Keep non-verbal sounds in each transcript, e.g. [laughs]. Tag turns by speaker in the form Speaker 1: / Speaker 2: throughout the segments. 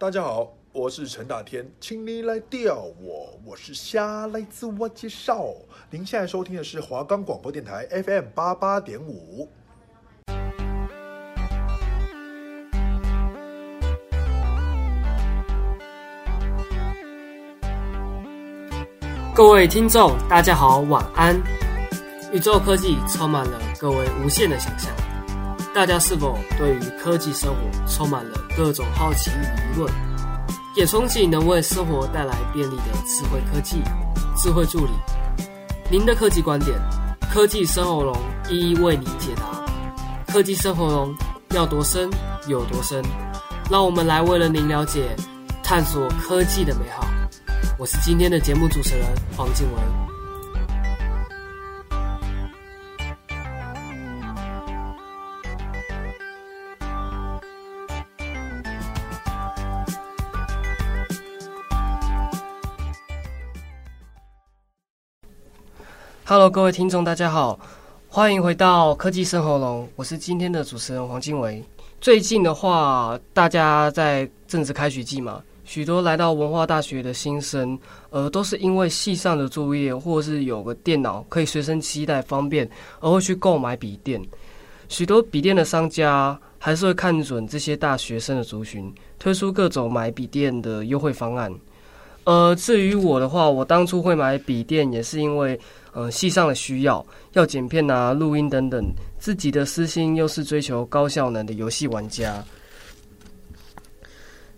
Speaker 1: 大家好，我是陈大天，请你来钓我，我是虾，来自我介绍。您现在收听的是华冈广播电台 FM 八八点五。
Speaker 2: 各位听众，大家好，晚安。宇宙科技充满了各位无限的想象，大家是否对于科技生活充满了各种好奇与疑问？也憧憬能为生活带来便利的智慧科技、智慧助理。您的科技观点，科技生活龙一一为您解答。科技生活龙要多深有多深，让我们来为了您了解、探索科技的美好。我是今天的节目主持人黄静文。Hello，各位听众，大家好，欢迎回到科技生活龙，我是今天的主持人黄金维。最近的话，大家在正值开学季嘛，许多来到文化大学的新生，呃，都是因为系上的作业，或是有个电脑可以随身携带方便，而会去购买笔电。许多笔电的商家还是会看准这些大学生的族群，推出各种买笔电的优惠方案。呃，至于我的话，我当初会买笔电，也是因为。呃，系上的需要，要剪片啊、录音等等，自己的私心又是追求高效能的游戏玩家，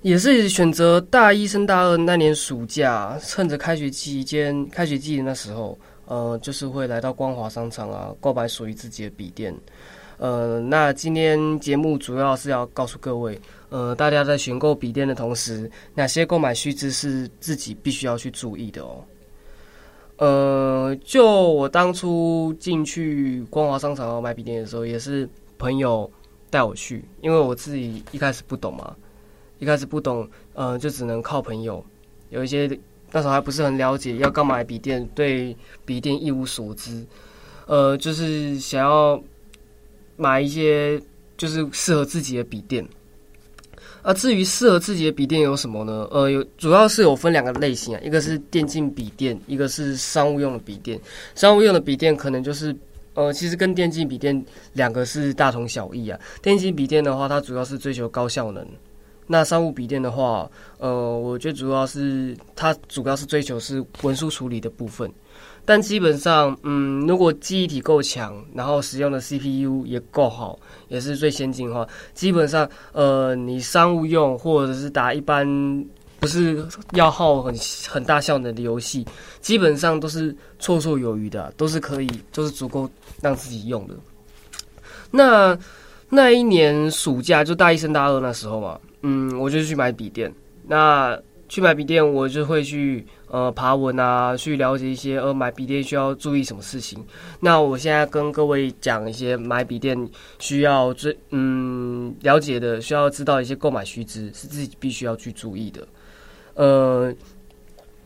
Speaker 2: 也是选择大一升大二那年暑假，趁着开学期间、开学季的那时候，呃，就是会来到光华商场啊，购买属于自己的笔电。呃，那今天节目主要是要告诉各位，呃，大家在选购笔电的同时，哪些购买须知是自己必须要去注意的哦。呃，就我当初进去光华商场买笔电的时候，也是朋友带我去，因为我自己一开始不懂嘛，一开始不懂，呃，就只能靠朋友。有一些那时候还不是很了解，要干嘛买笔电，对笔电一无所知，呃，就是想要买一些就是适合自己的笔电。啊，至于适合自己的笔电有什么呢？呃，有主要是有分两个类型啊，一个是电竞笔电，一个是商务用的笔电。商务用的笔电可能就是，呃，其实跟电竞笔电两个是大同小异啊。电竞笔电的话，它主要是追求高效能；那商务笔电的话，呃，我觉得主要是它主要是追求是文书处理的部分。但基本上，嗯，如果记忆体够强，然后使用的 CPU 也够好，也是最先进的话，基本上，呃，你商务用或者是打一般不是要耗很很大效能的游戏，基本上都是绰绰有余的，都是可以，都是足够让自己用的。那那一年暑假就大一升大二那时候嘛，嗯，我就去买笔电。那去买笔电，我就会去呃爬文啊，去了解一些呃买笔电需要注意什么事情。那我现在跟各位讲一些买笔电需要最嗯了解的，需要知道一些购买须知，是自己必须要去注意的。呃。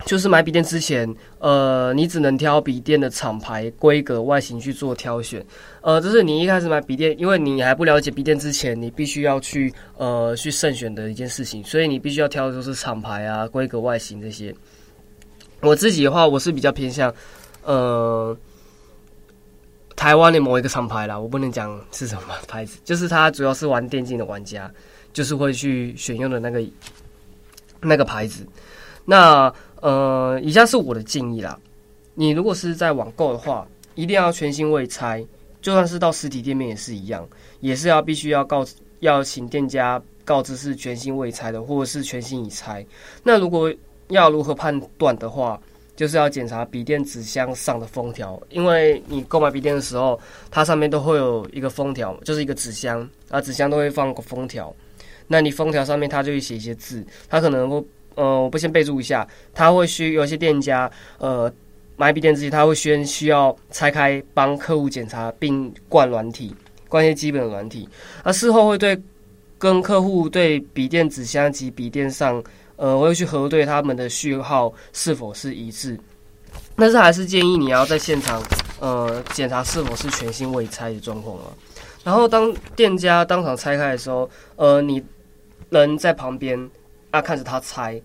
Speaker 2: 就是买笔电之前，呃，你只能挑笔电的厂牌、规格、外形去做挑选。呃，这是你一开始买笔电，因为你还不了解笔电之前，你必须要去呃去慎选的一件事情。所以你必须要挑的就是厂牌啊、规格、外形这些。我自己的话，我是比较偏向呃台湾的某一个厂牌啦，我不能讲是什么牌子，就是它主要是玩电竞的玩家，就是会去选用的那个那个牌子。那呃，以下是我的建议啦。你如果是在网购的话，一定要全新未拆，就算是到实体店面也是一样，也是要必须要告要请店家告知是全新未拆的，或者是全新已拆。那如果要如何判断的话，就是要检查笔电纸箱上的封条，因为你购买笔电的时候，它上面都会有一个封条，就是一个纸箱啊，纸箱都会放个封条。那你封条上面它就会写一些字，它可能会。呃，我不先备注一下，他会需有些店家，呃，买笔电之前，他会先需要拆开帮客户检查并灌软体，灌一些基本的软体。那事后会对跟客户对笔电纸箱及笔电上，呃，我会去核对他们的序号是否是一致。但是还是建议你要在现场，呃，检查是否是全新未拆的状况啊。然后当店家当场拆开的时候，呃，你人在旁边。那看着它拆，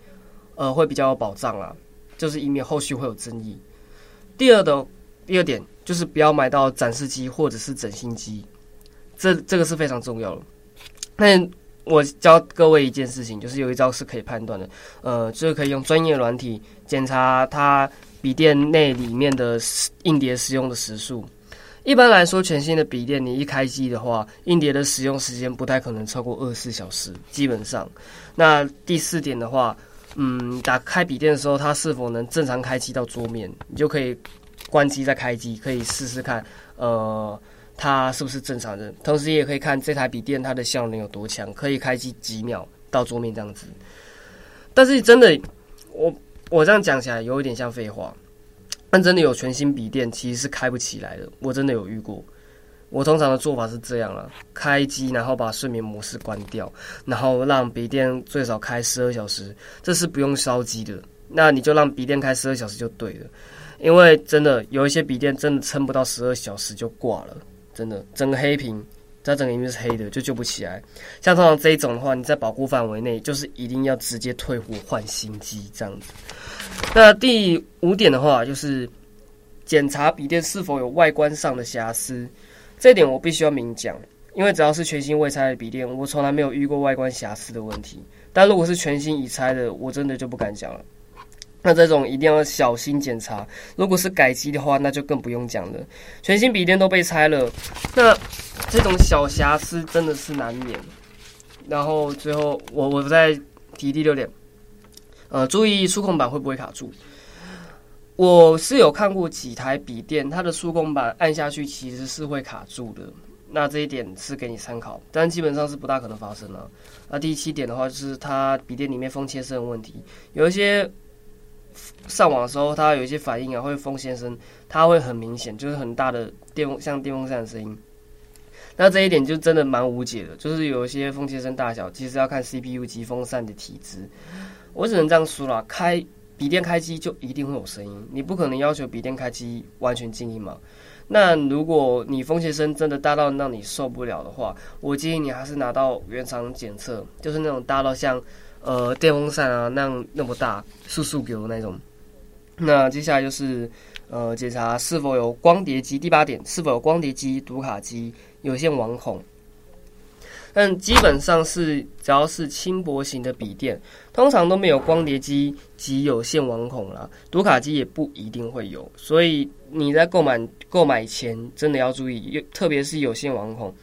Speaker 2: 呃，会比较有保障啦，就是以免后续会有争议。第二的第二点就是不要买到展示机或者是整新机，这这个是非常重要的。那我教各位一件事情，就是有一招是可以判断的，呃，就是可以用专业软体检查它笔电内里面的硬碟使用的时数。一般来说，全新的笔电你一开机的话，硬碟的使用时间不太可能超过二十四小时，基本上。那第四点的话，嗯，打开笔电的时候，它是否能正常开机到桌面，你就可以关机再开机，可以试试看，呃。它是不是正常的？同时也可以看这台笔电它的效能有多强，可以开机几秒到桌面这样子。但是真的，我我这样讲起来有一点像废话。但真的有全新笔电其实是开不起来的，我真的有遇过。我通常的做法是这样啊：开机，然后把睡眠模式关掉，然后让笔电最少开十二小时，这是不用烧机的。那你就让笔电开十二小时就对了，因为真的有一些笔电真的撑不到十二小时就挂了。真的，整个黑屏，它整个萤幕是黑的，就救不起来。像通常这一种的话，你在保护范围内，就是一定要直接退货换新机这样子。那第五点的话，就是检查笔电是否有外观上的瑕疵。这点我必须要明讲，因为只要是全新未拆的笔电，我从来没有遇过外观瑕疵的问题。但如果是全新已拆的，我真的就不敢讲了。那这种一定要小心检查，如果是改机的话，那就更不用讲了。全新笔电都被拆了，那这种小瑕疵真的是难免。然后最后我我再提第六点，呃，注意触控板会不会卡住。我是有看过几台笔电，它的触控板按下去其实是会卡住的。那这一点是给你参考，但基本上是不大可能发生了。那第七点的话，就是它笔电里面风切声的问题，有一些。上网的时候，它有一些反应啊，会风先生，它会很明显，就是很大的电风，像电风扇的声音。那这一点就真的蛮无解的，就是有一些风切声大小，其实要看 CPU 及风扇的体质。我只能这样说啦，开笔电开机就一定会有声音，你不可能要求笔电开机完全静音嘛。那如果你风切声真的大到让你受不了的话，我建议你还是拿到原厂检测，就是那种大到像。呃，电风扇啊，那样那么大，速速给我那种。那接下来就是呃，检查是否有光碟机。第八点，是否有光碟机、读卡机、有线网孔。但基本上是只要是轻薄型的笔电，通常都没有光碟机及有线网孔啦，读卡机也不一定会有。所以你在购买购买前真的要注意，特别是有线网孔。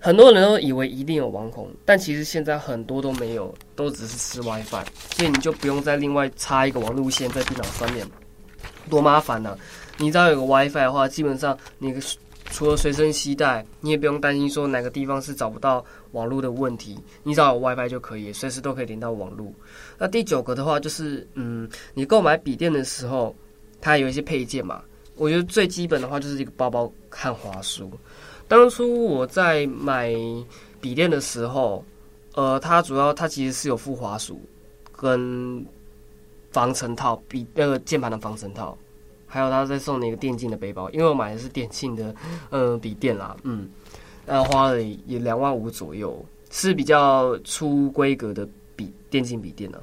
Speaker 2: 很多人都以为一定有网孔，但其实现在很多都没有，都只是吃 WiFi，所以你就不用再另外插一个网路线在电脑上面，多麻烦呢、你只要有个 WiFi 的话，基本上你除了随身携带，你也不用担心说哪个地方是找不到网络的问题，你只要有 WiFi 就可以，随时都可以连到网络。那第九个的话就是，嗯，你购买笔电的时候，它有一些配件嘛，我觉得最基本的话就是一个包包和滑鼠。当初我在买笔电的时候，呃，它主要它其实是有附滑鼠跟防尘套，笔那个键盘的防尘套，还有它再送你一个电竞的背包，因为我买的是电竞的呃笔电啦，嗯，那花了也两万五左右，是比较粗规格的笔电竞笔电呢。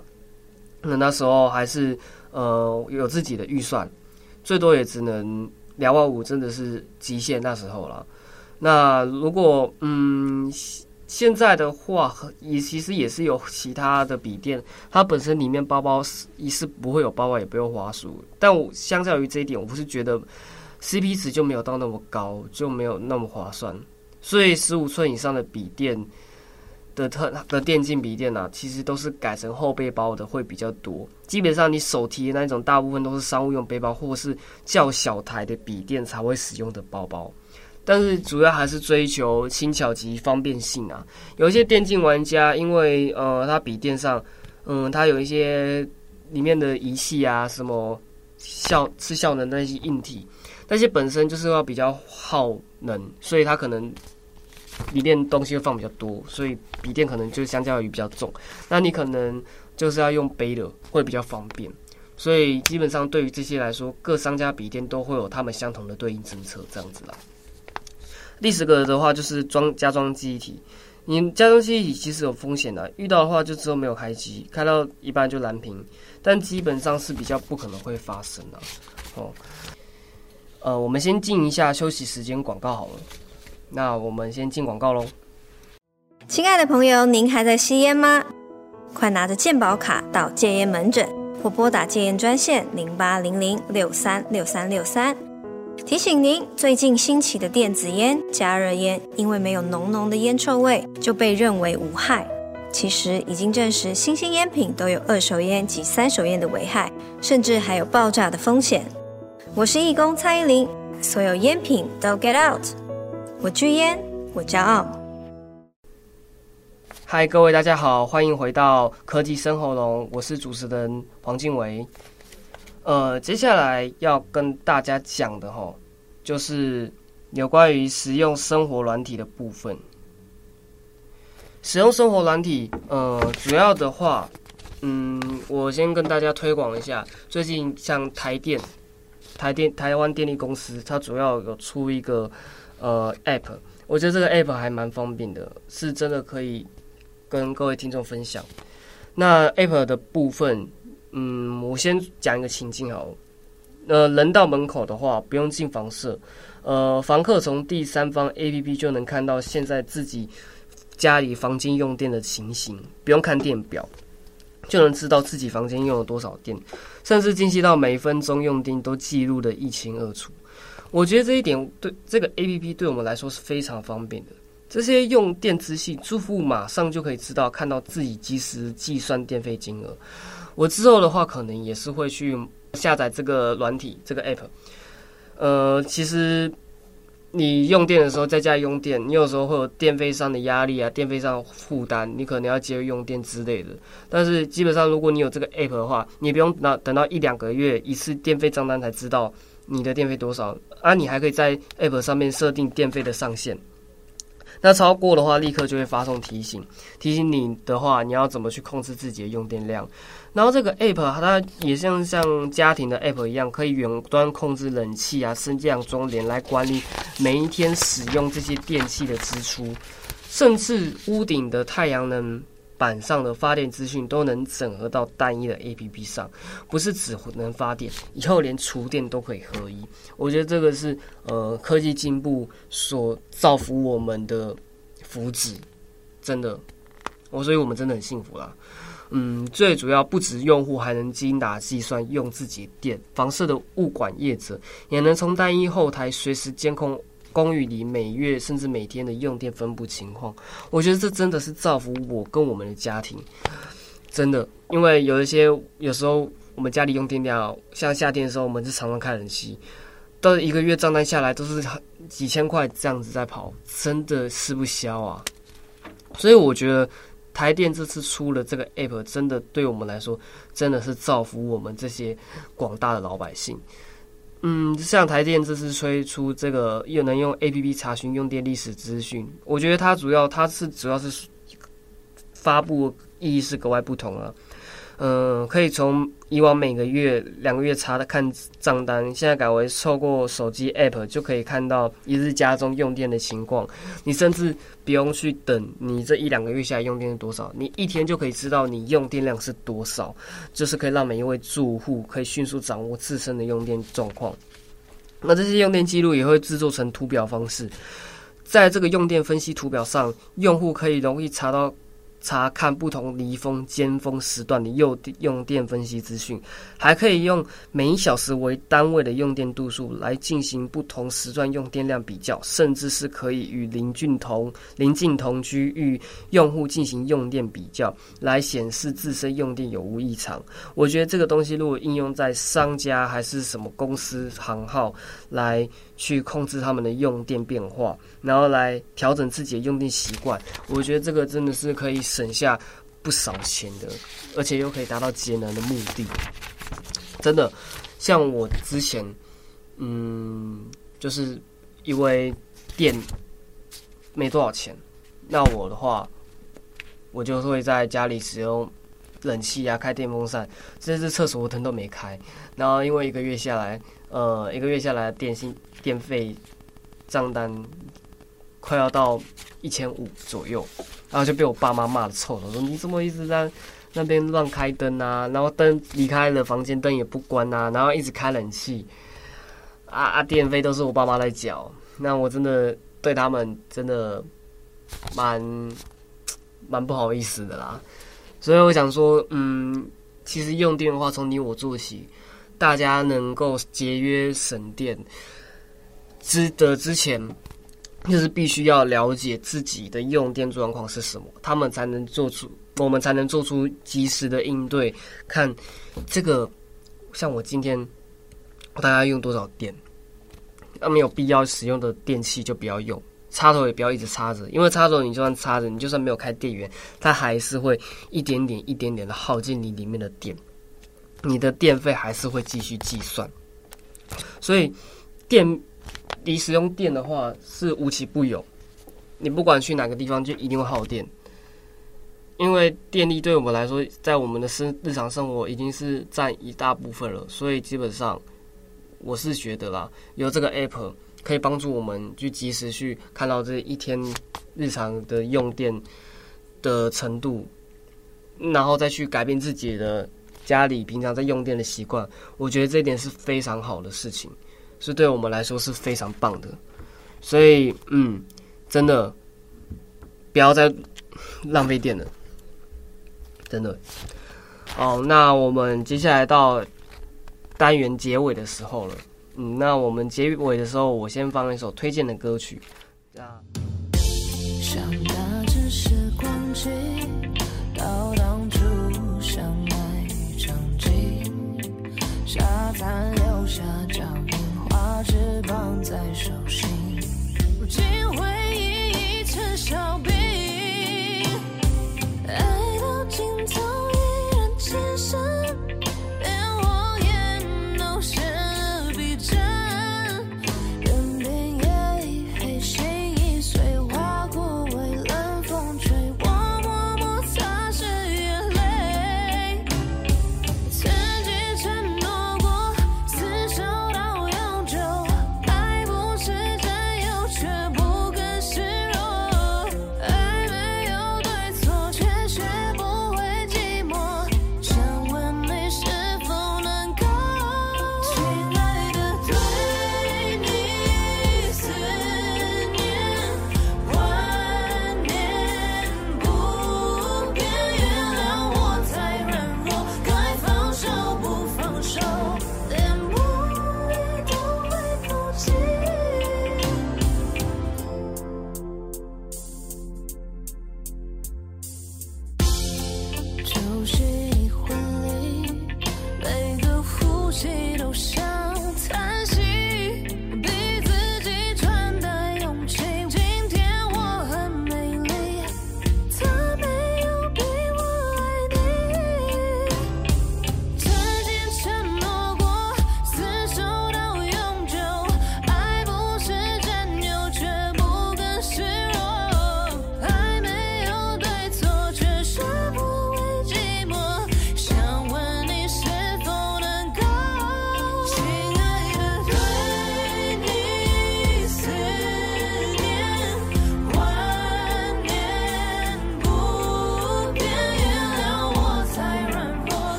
Speaker 2: 那那时候还是呃有自己的预算，最多也只能两万五，真的是极限那时候了。那如果嗯，现在的话也其实也是有其他的笔电，它本身里面包包是也是不会有包包，也不用滑鼠。但我相较于这一点，我不是觉得 CP 值就没有到那么高，就没有那么划算。所以十五寸以上的笔电的特的电竞笔电啊，其实都是改成后背包的会比较多。基本上你手提的那种，大部分都是商务用背包，或是较小台的笔电才会使用的包包。但是主要还是追求轻巧及方便性啊。有一些电竞玩家，因为呃，他笔电上，嗯，他有一些里面的仪器啊，什么效吃效能那些硬体，那些本身就是要比较耗能，所以他可能里面东西会放比较多，所以笔电可能就相较于比较重。那你可能就是要用背的，会比较方便。所以基本上对于这些来说，各商家笔电都会有他们相同的对应政策，这样子啦。第十个的话就是装加装记忆体，你加湿器其实有风险的，遇到的话就之后没有开机，开到一半就蓝屏，但基本上是比较不可能会发生的。哦，呃，我们先进一下休息时间广告好了。那我们先进广告喽。
Speaker 3: 亲爱的朋友，您还在吸烟吗？快拿着健保卡到戒烟门诊或拨打戒烟专线零八零零六三六三六三。提醒您，最近兴起的电子烟、加热烟，因为没有浓浓的烟臭味，就被认为无害。其实已经证实，新兴烟品都有二手烟及三手烟的危害，甚至还有爆炸的风险。我是义工蔡依林，所有烟品都 get out。我拒烟，我骄傲。
Speaker 2: 嗨，各位大家好，欢迎回到科技深喉咙，我是主持人黄静维。呃，接下来要跟大家讲的齁，就是有关于使用生活软体的部分。使用生活软体，呃，主要的话，嗯，我先跟大家推广一下。最近像台电、台电、台湾电力公司，它主要有出一个呃 App，我觉得这个 App 还蛮方便的，是真的可以跟各位听众分享。那 App 的部分。嗯，我先讲一个情境好了。呃，人到门口的话，不用进房舍，呃，房客从第三方 APP 就能看到现在自己家里房间用电的情形，不用看电表，就能知道自己房间用了多少电，甚至精细到每分钟用电都记录得一清二楚。我觉得这一点对这个 APP 对我们来说是非常方便的。这些用电资讯，住户马上就可以知道，看到自己及时计算电费金额。我之后的话，可能也是会去下载这个软体，这个 app。呃，其实你用电的时候，在家里用电，你有时候会有电费上的压力啊，电费上负担，你可能要节约用电之类的。但是基本上，如果你有这个 app 的话，你不用等到等到一两个月一次电费账单才知道你的电费多少，啊，你还可以在 app 上面设定电费的上限。那超过的话，立刻就会发送提醒，提醒你的话，你要怎么去控制自己的用电量。然后这个 app 它也像像家庭的 app 一样，可以远端控制冷气啊、升降装帘来管理每一天使用这些电器的支出，甚至屋顶的太阳能板上的发电资讯都能整合到单一的 APP 上，不是只能发电，以后连厨电都可以合一。我觉得这个是呃科技进步所造福我们的福祉，真的，我所以我们真的很幸福啦。嗯，最主要不止用户还能精打细算用自己的电，房舍的物管业者也能从单一后台随时监控。公寓里每月甚至每天的用电分布情况，我觉得这真的是造福我跟我们的家庭，真的。因为有一些有时候我们家里用电量，像夏天的时候，我们是常常开冷气，到一个月账单下来都是几千块这样子在跑，真的吃不消啊。所以我觉得台电这次出了这个 app，真的对我们来说真的是造福我们这些广大的老百姓。嗯，像台电这次推出这个又能用 APP 查询用电历史资讯，我觉得它主要它是主要是发布意义是格外不同啊。嗯、可以从以往每个月、两个月查的看账单，现在改为透过手机 App 就可以看到一日家中用电的情况。你甚至不用去等你这一两个月下来用电是多少，你一天就可以知道你用电量是多少，就是可以让每一位住户可以迅速掌握自身的用电状况。那这些用电记录也会制作成图表方式，在这个用电分析图表上，用户可以容易查到。查看不同离峰、尖峰时段的用用电分析资讯，还可以用每一小时为单位的用电度数来进行不同时段用电量比较，甚至是可以与邻近同邻近同区域用户进行用电比较，来显示自身用电有无异常。我觉得这个东西如果应用在商家还是什么公司行号来。去控制他们的用电变化，然后来调整自己的用电习惯。我觉得这个真的是可以省下不少钱的，而且又可以达到节能的目的。真的，像我之前，嗯，就是因为电没多少钱，那我的话，我就会在家里使用冷气啊，开电风扇，甚至厕所灯都没开。然后因为一个月下来，呃，一个月下来电信。电费账单快要到一千五左右，然后就被我爸妈骂的臭了，说你怎么一直在那边乱开灯啊？然后灯离开了房间灯也不关啊，然后一直开冷气，啊啊电费都是我爸妈在缴，那我真的对他们真的蛮蛮不好意思的啦。所以我想说，嗯，其实用电的话，从你我做起，大家能够节约省电，值得之前。就是必须要了解自己的用电状况是什么，他们才能做出，我们才能做出及时的应对。看这个，像我今天我大概用多少电，那没有必要使用的电器就不要用，插头也不要一直插着，因为插头你就算插着，你就算没有开电源，它还是会一点点一点点的耗尽你里面的电，你的电费还是会继续计算，所以电。你使用电的话是无奇不有，你不管去哪个地方就一定会耗电，因为电力对我们来说，在我们的生日常生活已经是占一大部分了，所以基本上我是觉得啦，有这个 app 可以帮助我们去及时去看到这一天日常的用电的程度，然后再去改变自己的家里平常在用电的习惯，我觉得这一点是非常好的事情。是对我们来说是非常棒的，所以嗯，真的不要再 [laughs] 浪费电了，真的。好，那我们接下来到单元结尾的时候了，嗯，那我们结尾的时候，我先放一首推荐的歌曲，这把
Speaker 4: 翅膀在手心，如今回忆已成笑柄，爱到尽头依然情深。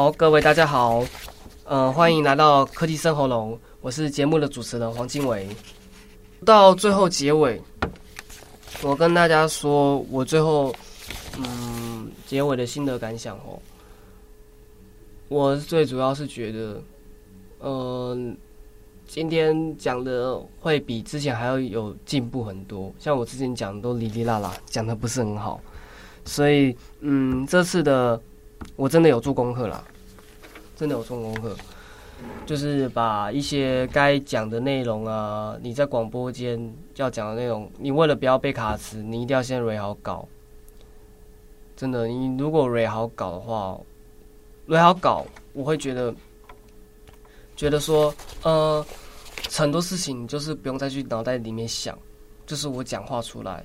Speaker 2: 好，各位大家好，呃，欢迎来到科技生喉咙，我是节目的主持人黄金伟。到最后结尾，我跟大家说，我最后嗯结尾的心得感想哦。我最主要是觉得，嗯、今天讲的会比之前还要有进步很多。像我之前讲的都哩哩啦啦，讲的不是很好，所以嗯，这次的。我真的有做功课啦，真的有做功课，就是把一些该讲的内容啊，你在广播间要讲的内容，你为了不要被卡词，你一定要先 re 好稿。真的，你如果 re 好稿的话，re 好稿，我会觉得，觉得说，呃，很多事情就是不用再去脑袋里面想，就是我讲话出来，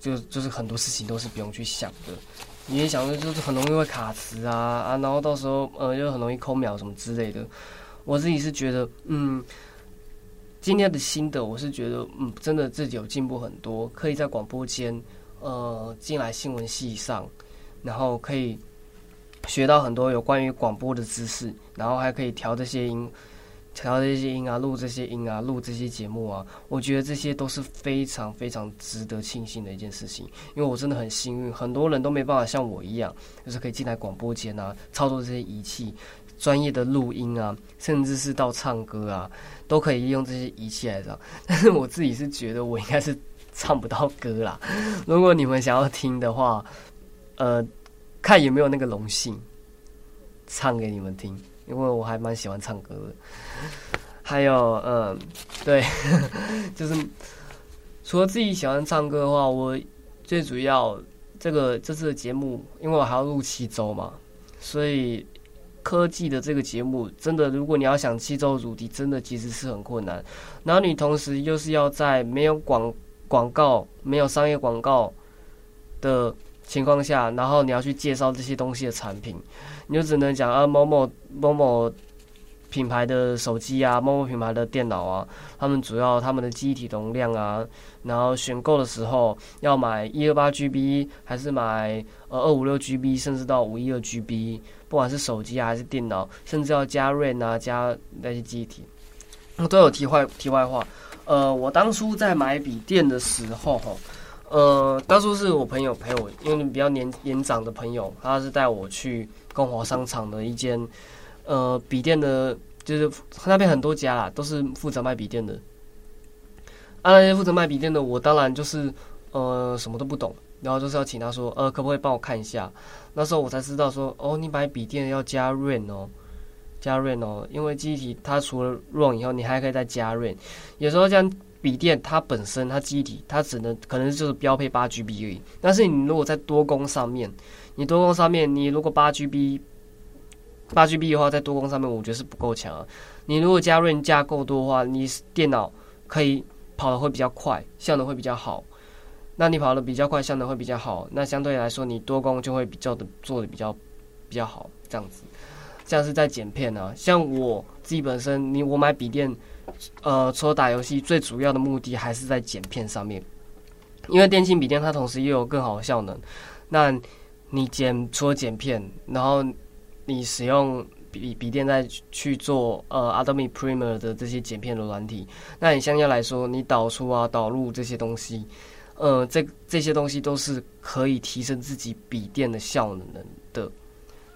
Speaker 2: 就就是很多事情都是不用去想的。你也想说，就是很容易会卡词啊啊，然后到时候呃又很容易空秒什么之类的。我自己是觉得，嗯，今天的心得我是觉得，嗯，真的自己有进步很多，可以在广播间呃进来新闻系上，然后可以学到很多有关于广播的知识，然后还可以调这些音。调这些音啊，录这些音啊，录这些节目啊，我觉得这些都是非常非常值得庆幸的一件事情。因为我真的很幸运，很多人都没办法像我一样，就是可以进来广播间啊，操作这些仪器，专业的录音啊，甚至是到唱歌啊，都可以用这些仪器来唱。但是我自己是觉得我应该是唱不到歌啦。如果你们想要听的话，呃，看有没有那个荣幸唱给你们听。因为我还蛮喜欢唱歌的，还有，嗯，对，[laughs] 就是除了自己喜欢唱歌的话，我最主要这个这次的节目，因为我还要录七周嘛，所以科技的这个节目，真的，如果你要想七周主题，真的其实是很困难。然后你同时又是要在没有广广告、没有商业广告的情况下，然后你要去介绍这些东西的产品。你就只能讲啊，某某某某品牌的手机啊，某某品牌的电脑啊，他们主要他们的记忆体容量啊，然后选购的时候要买一二八 GB 还是买呃二五六 GB，甚至到五一二 GB，不管是手机啊还是电脑，甚至要加 RAM 啊，加那些记忆体，都有题外题外话。呃，我当初在买笔电的时候，哈，呃，当初是我朋友陪我，因为比较年年长的朋友，他是带我去。光华商场的一间，呃，笔电的，就是那边很多家啦，都是负责卖笔电的。啊，那些负责卖笔电的，我当然就是，呃，什么都不懂，然后就是要请他说，呃，可不可以帮我看一下？那时候我才知道说，哦，你买笔电要加 RAM 哦，加 RAM 哦，因为记忆体它除了 ROM 以后，你还可以再加 RAM。有时候像笔电它本身它机体它只能可能就是标配八 GB 而已，但是你如果在多工上面。你多工上面，你如果八 GB，八 GB 的话，在多工上面，我觉得是不够强啊。你如果加 RAM 加够多的话，你电脑可以跑得会比较快，效能会比较好。那你跑得比较快，效能会比较好，那相对来说，你多工就会比较的做的比较比较好，这样子。像是在剪片啊，像我自己本身，你我买笔电，呃，除了打游戏，最主要的目的还是在剪片上面。因为电竞笔电它同时又有更好的效能，那。你剪除了剪片，然后你使用笔笔电再去做呃 Adobe Premiere 的这些剪片的软体，那你相较来说，你导出啊导入这些东西，呃，这这些东西都是可以提升自己笔电的效能的。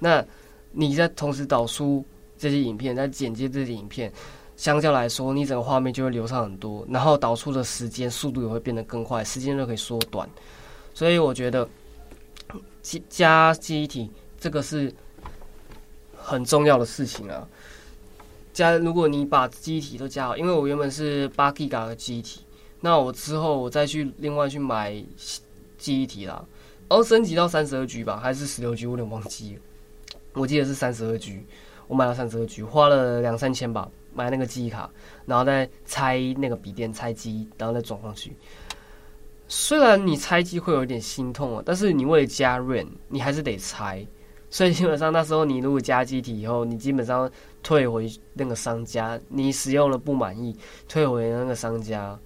Speaker 2: 那你在同时导出这些影片，在剪接这些影片，相较来说，你整个画面就会流畅很多，然后导出的时间速度也会变得更快，时间就可以缩短。所以我觉得。加记忆体这个是很重要的事情啊。加，如果你把记忆体都加好，因为我原本是八 G 嘎的记忆体，那我之后我再去另外去买记忆体啦，然后升级到三十二 G 吧，还是十六 G，我有点忘记了。我记得是三十二 G，我买了三十二 G，花了两三千吧，买那个记忆卡，然后再拆那个笔电拆机，然后再装上去。虽然你拆机会有一点心痛啊，但是你为了加 RAM，你还是得拆。所以基本上那时候你如果加机体以后，你基本上退回那个商家，你使用了不满意，退回那个商家，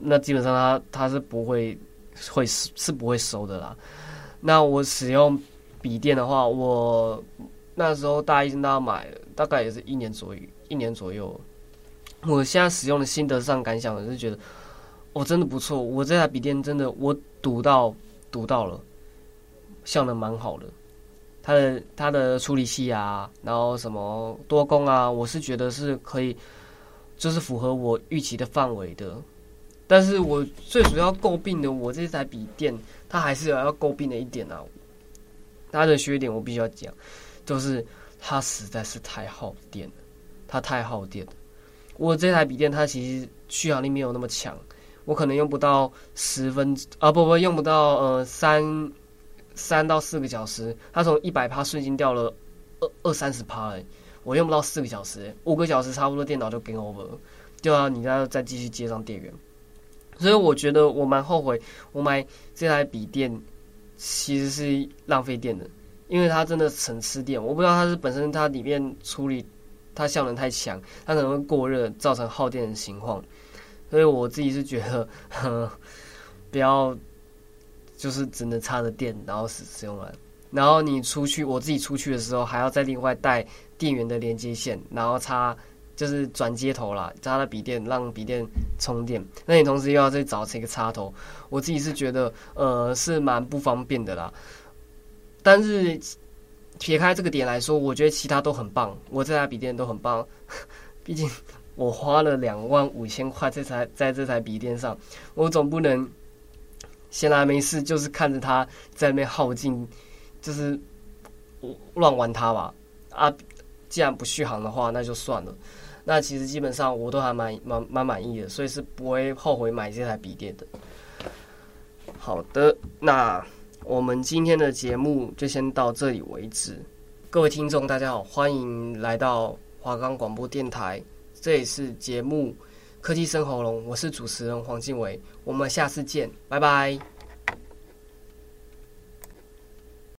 Speaker 2: 那基本上他他是不会会是不会收的啦。那我使用笔电的话，我那时候大一升大买，大概也是一年左右，一年左右。我现在使用的心得上感想，我是觉得，我、哦、真的不错。我这台笔电真的，我读到读到了，效能蛮好的。它的它的处理器啊，然后什么多功啊，我是觉得是可以，就是符合我预期的范围的。但是我最主要诟病的，我这台笔电，它还是有要诟病的一点啊。它的缺点我必须要讲，就是它实在是太耗电了，它太耗电了。我这台笔电它其实续航力没有那么强，我可能用不到十分啊，不不，用不到呃三三到四个小时，它从一百趴瞬间掉了二二三十趴哎，我用不到四个小时，五个小时差不多电脑就 game over 了，就要你再再继续接上电源，所以我觉得我蛮后悔我买这台笔电，其实是浪费电的，因为它真的很吃电，我不知道它是本身它里面处理。它效能太强，它可能会过热，造成耗电的情况。所以我自己是觉得，[laughs] 呵，不要就是只能插着电然后使使用了。然后你出去，我自己出去的时候还要再另外带电源的连接线，然后插就是转接头啦，插到笔电让笔电充电。那你同时又要再找这个插头，我自己是觉得呃是蛮不方便的啦。但是。撇开这个点来说，我觉得其他都很棒。我这台笔电都很棒，[laughs] 毕竟我花了两万五千块这台在这台笔电上，我总不能闲来没事就是看着它在那边耗尽，就是乱玩它吧。啊，既然不续航的话，那就算了。那其实基本上我都还蛮蛮蛮满意的，所以是不会后悔买这台笔电的。好的，那。我们今天的节目就先到这里为止。各位听众，大家好，欢迎来到华冈广播电台，这里是节目《科技生喉咙》，我是主持人黄静伟，我们下次见，拜拜。